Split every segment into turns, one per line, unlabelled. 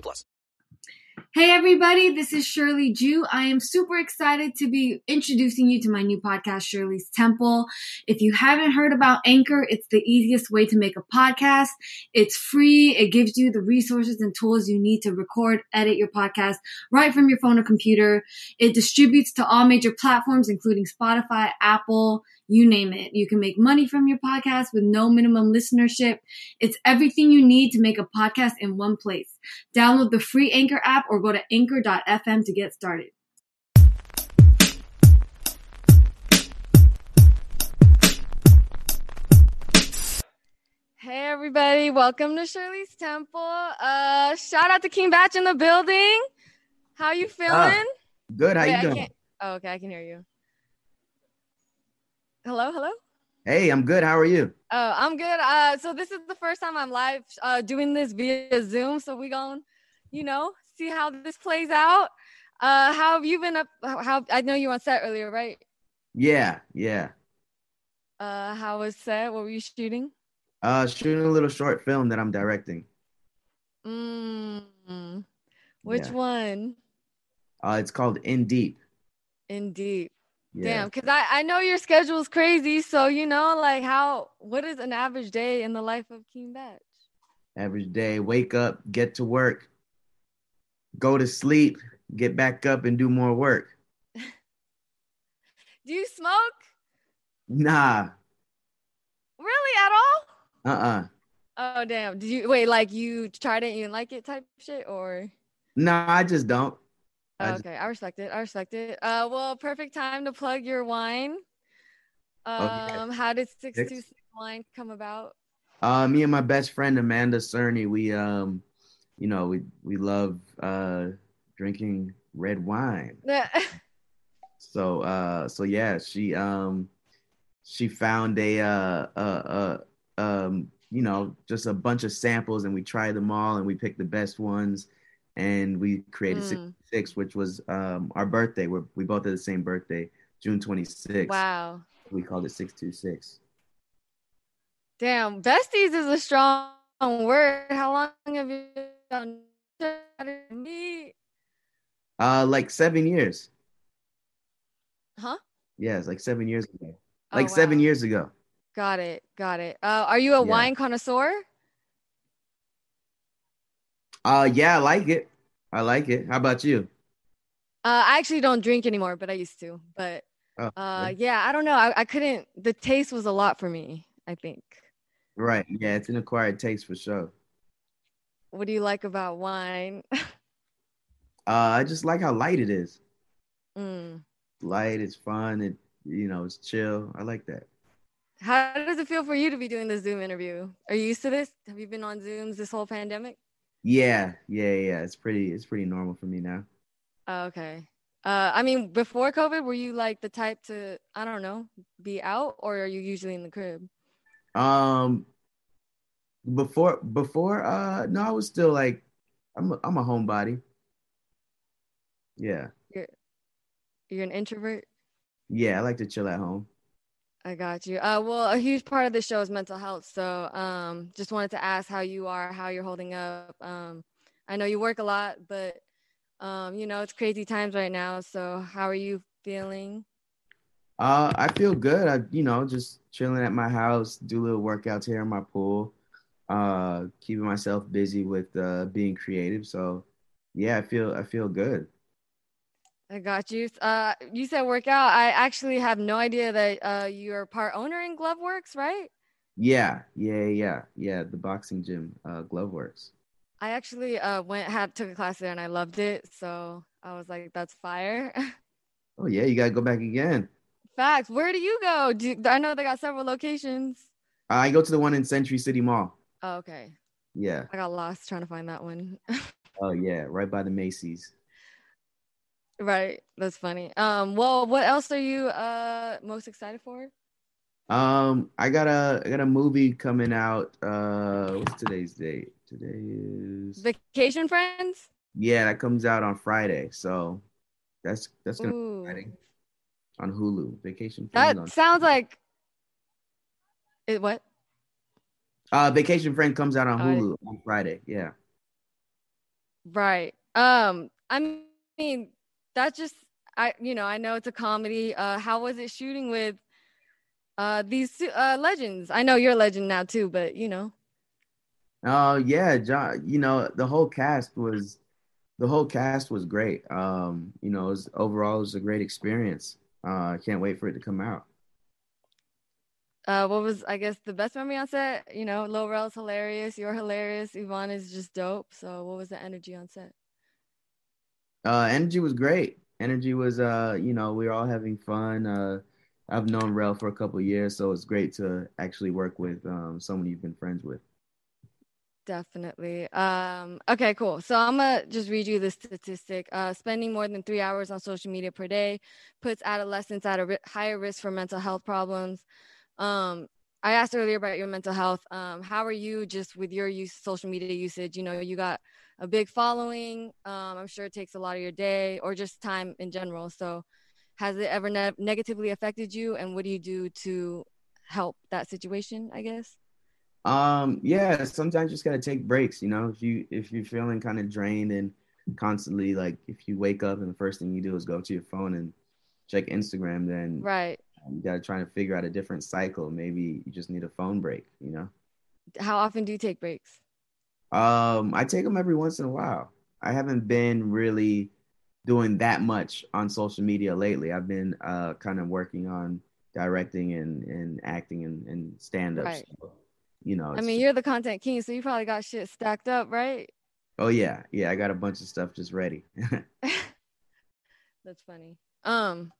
plus.
Hey everybody, this is Shirley Jew. I am super excited to be introducing you to my new podcast, Shirley's Temple. If you haven't heard about Anchor, it's the easiest way to make a podcast. It's free. It gives you the resources and tools you need to record, edit your podcast right from your phone or computer. It distributes to all major platforms, including Spotify, Apple, you name it. You can make money from your podcast with no minimum listenership. It's everything you need to make a podcast in one place. Download the free Anchor app or go to anchor.fm to get started. Hey everybody, welcome to Shirley's Temple. Uh shout out to King Bach in the building. How you feeling?
Ah, Good. How
Wait,
you
I
doing?
can't- Oh, okay, I can hear you. Hello, hello.
Hey, I'm good. How are you?
Oh, I'm good. Uh, so this is the first time I'm live uh, doing this via Zoom. So we going you know, see how this plays out. Uh, how have you been up? How, I know you on set earlier, right?
Yeah, yeah.
Uh, how was set? What were you shooting?
Uh, shooting a little short film that I'm directing.
Mm, which
Yeah.
one?
Uh, it's called In Deep.
Indeed.
Yeah.
Damn, because I, I know your schedule is crazy. So, you know, like how, what is an average day in the life of King Bach?
Average day. Wake up, get to work, go to sleep, get back up, and do more work.
Do you smoke?
Nah.
Really at all?
Uh. uh
Oh damn! Did you wait? Like you tried it, you didn't like it, type shit, or?
Nah. I just don't. I
Oh,
just-
okay, I respect it. I respect it. Uh, well, perfect time to plug your wine. Um,
yeah.
how did six
Six?
two wine come about?
Uh, me and my best friend Amanda Cerny, we um, you know, we we love uh drinking red wine. So uh so yeah, she um she found a uh uh uh um you know just a bunch of samples and we tried them all and we picked the best ones and we created
Mm.
66 which was um our birthday. we we both had the same birthday, June 26th.
wow,
We called it 626.
damn, besties is a strong word. How long have you done me?
Uh like 7 years.
Huh?
Yeah, it's like 7 years ago.
Oh,
Like 7 years ago.
Got it. Got it. Uh, are you a
Yeah.
wine connoisseur?
Uh yeah, I like it. I like it. How about you?
Uh, I actually don't drink anymore, but I used to. But
Oh,
uh,
okay.
yeah, I don't know. I, I couldn't. The taste was a lot for me. I think.
right. Yeah, it's an acquired taste for sure.
What do you like about wine?
Uh, I just like how light it is.
Mm.
Light, it's fun, it you know, it's chill. I like that.
How does it feel for you to be doing this Zoom interview? Are you used to this? Have you been on Zooms this whole pandemic?
Yeah, yeah, yeah. It's pretty, it's pretty normal for me now.
Oh, okay. Uh, I mean, before COVID, were you like the type to, I don't know, be out, or are you usually in the crib?
Um, before, before, uh, no, I was still like, I'm, a, I'm a homebody. Yeah,
You're, you're an introvert.
yeah. I like to chill at home.
I got you. Uh, well, a huge part of the show is mental health. So, um, just wanted to ask how you are, how you're holding up. Um, I know you work a lot, but um, you know, it's crazy times right now. So, how are you feeling?
Uh, I feel good. I, you know, just chilling at my house, do little workouts here in my pool, uh, keeping myself busy with uh being creative. So, yeah, I feel, I feel good.
I got you. Uh, you said workout. I actually have no idea that uh, you're part owner in Gloveworx, right?
Yeah, yeah, yeah, yeah. The boxing gym, uh, Gloveworx.
I actually uh, went had took a class there and I loved it. So I was like, that's fire.
Oh yeah, you gotta go back again.
Facts. Where do you go? Do you- I know they got several locations.
I go to the one in Century City Mall.
Oh, okay.
Yeah.
I got lost trying to find that one.
Oh yeah, right by the Macy's.
Right. That's funny. Um, well, what else are you uh most excited for?
Um, I got a I got a movie coming out. Uh, what's today's date? Today is
Vacation Friends.
Yeah, that comes out on Friday. So that's that's gonna Ooh. be exciting on Hulu. Vacation
Friends. That sounds like it. What?
Uh, Vacation Friend comes out on Hulu on Friday. Yeah.
Right. Um. I mean, that's just I. You know, I know it's a comedy. Uh, how was it shooting with uh these uh legends? I know you're a legend now too, but you know.
Oh uh, yeah, John. You know, the whole cast was the whole cast was great. Um, you know, it was, overall it was a great experience. Uh, I can't wait for it to come out.
Uh, what was I guess the best memory on set? You know, Lorel's hilarious, you're hilarious, Yvonne is just dope. So what was the energy on set?
Uh, energy was great. Energy was uh, you know, we were all having fun. Uh, I've known Rel for a couple years, so it's great to actually work with um, someone you've been friends with.
Definitely. Um, okay, cool. So I'm gonna just read you the statistic. Uh, spending more than three hours on social media per day puts adolescents at a ri- higher risk for mental health problems. Um, I asked earlier about your mental health. Um, how are you just with your use social media usage? You know, you got a big following. Um, I'm sure it takes a lot of your day or just time in general. So, has it ever ne- negatively affected you? And what do you do to help that situation? I guess.
Um, yeah, sometimes you just gotta take breaks, you know. If you if you're feeling kind of drained and constantly like if you wake up and the first thing you do is go to your phone and check Instagram, then
right.
You gotta try to figure out a different cycle. Maybe you just need a phone break, you know.
How often do you take breaks?
Um, I take them every once in a while. I haven't been really doing that much on social media lately. I've been uh kind of working on directing and and acting and, and stand ups. Right. So you know.
I mean, you're the content king, so you probably got shit stacked up, right?
Oh yeah, yeah. I got a bunch of stuff just ready.
That's funny. Um,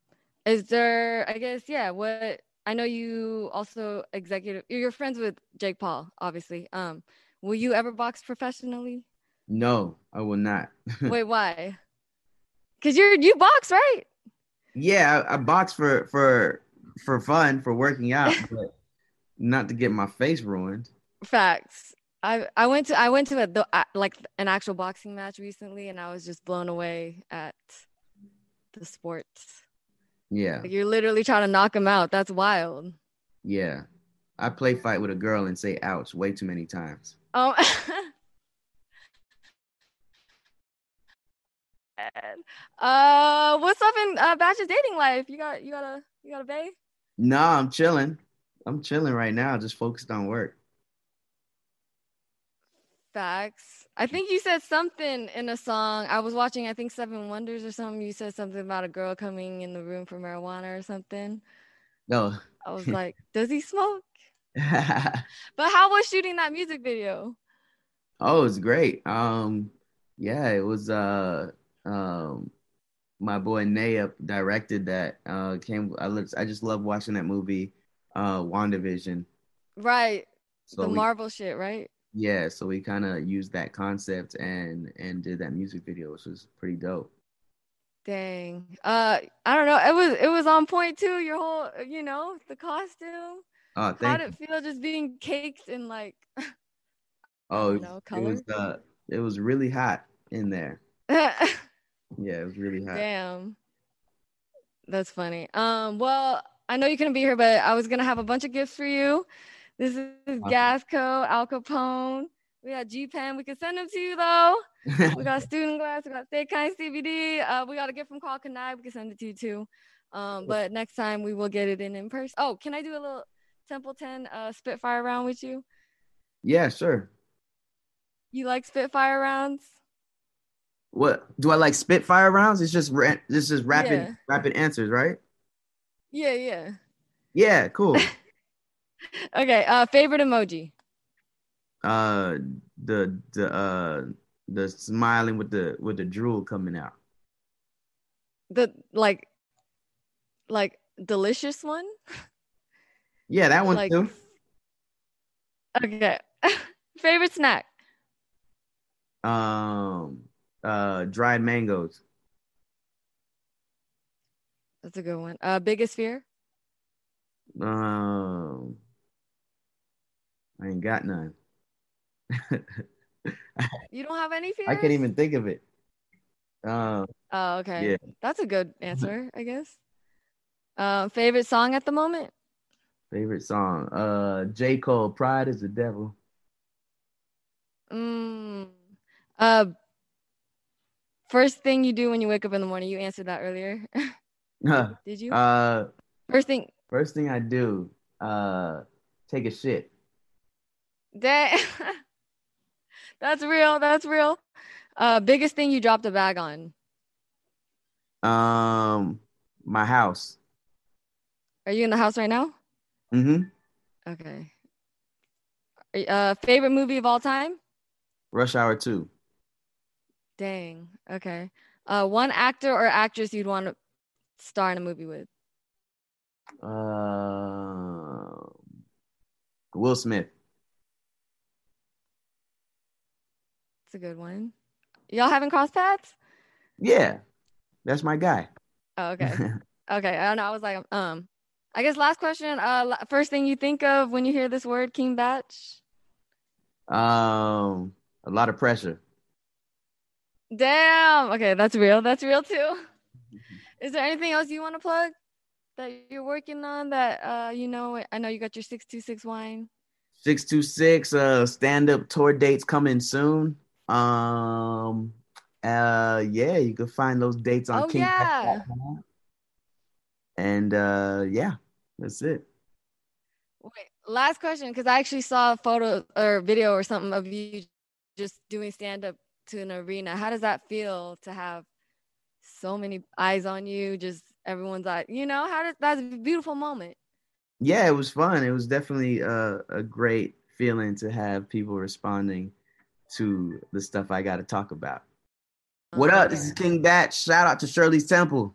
is there? I guess yeah. What I know you also executive. You're friends with Jake Paul, obviously. Um, will you ever box professionally?
No, I will not.
Wait, why? Cause you're you box, right?
Yeah, I, I box for for for fun for working out, but not to get my face ruined.
Facts. I I went to I went to a the, like an actual boxing match recently, and I was just blown away at the sport.
Yeah,
like you're literally trying to knock him out. That's wild.
Yeah, I play fight with a girl and say "ouch" way too many times.
Oh. uh, what's up in uh, Bach's dating life? You got you got a you got a bae?
No, I'm chilling. I'm chilling right now, just focused on work.
Facts. I think you said something in a song. I was watching, I think Seven Wonders or something. You said something about a girl coming in the room for marijuana or something.
No.
I was like, does he smoke? but how was shooting that music video?
Oh, it was great. Um, yeah, it was uh um my boy Nayup directed that. Uh came I looked I just love watching that movie uh WandaVision.
Right. So the we, Marvel shit, right?
Yeah, so we kind of used that concept and and did that music video, which was pretty dope.
Dang. Uh I don't know. It was it was on point too, your whole you know, the costume.
Oh,
How did it feel just being caked in like
Oh, know, it was uh it was really hot in there. yeah, it was really hot.
Damn. That's funny. Um well, I know you couldn't be here, but I was gonna have a bunch of gifts for you. This is Gasco, Al Capone. We got G Pen. We can send them to you though. we got Student Glass. We got Stay Kind CBD. Uh, we got a gift from Karl Kani. We can send it to you too. Um, but next time we will get it in in person. Oh, can I do a little Templeton uh, Spitfire round with you?
Yeah, sure.
You like Spitfire rounds?
What do I like? Spitfire rounds? It's just ra- this is rapid yeah. rapid answers, right?
Yeah, yeah.
Yeah, cool.
okay, uh favorite emoji.
Uh the the uh the smiling with the with the drool coming out.
The like like delicious one?
Yeah, that one like, too.
Okay. favorite snack.
Um uh, dried mangoes.
That's a good one. Uh, biggest fear?
Um, I ain't got none.
you don't have any fears?
I can't even think of it. Uh,
oh, okay. Yeah. That's a good answer, I guess. Uh, favorite song at the moment?
Favorite song? Uh, J. Cole, Pride is the Devil.
Mm. Uh, first thing you do when you wake up in the morning. You answered that earlier. Did you?
Uh,
first thing.
First thing I do, uh, take a shit.
That that's real. That's real. Uh, biggest thing you dropped a bag on.
Um, my house.
Are you in the house right now?
Mm-hmm.
Okay. Uh, favorite movie of all time?
Rush Hour Two.
Dang. Okay. Uh, one actor or actress you'd want to star in a movie with?
Uh, Will Smith.
It's a good one. Y'all having cross paths?
Yeah, that's my guy.
Oh, okay. okay. I don't know. I was like, um, I guess last question. Uh, first thing you think of when you hear this word, King Bach?
Um, a lot of pressure.
Damn. Okay, that's real. That's real too. Is there anything else you want to plug that you're working on that uh you know I know you got your 626 wine.
626 uh stand up tour dates coming soon. Um uh yeah, you can find those dates on
oh, King yeah.
And uh yeah, that's it.
Wait, last question because I actually saw a photo or video or something of you just doing stand up to an arena. How does that feel to have so many eyes on you? Just everyone's eye, you know, how does that's a beautiful moment.
Yeah, it was fun. It was definitely a, a great feeling to have people responding to the stuff I got to talk about. What up? This is King Bach. Shout out to Shirley's Temple.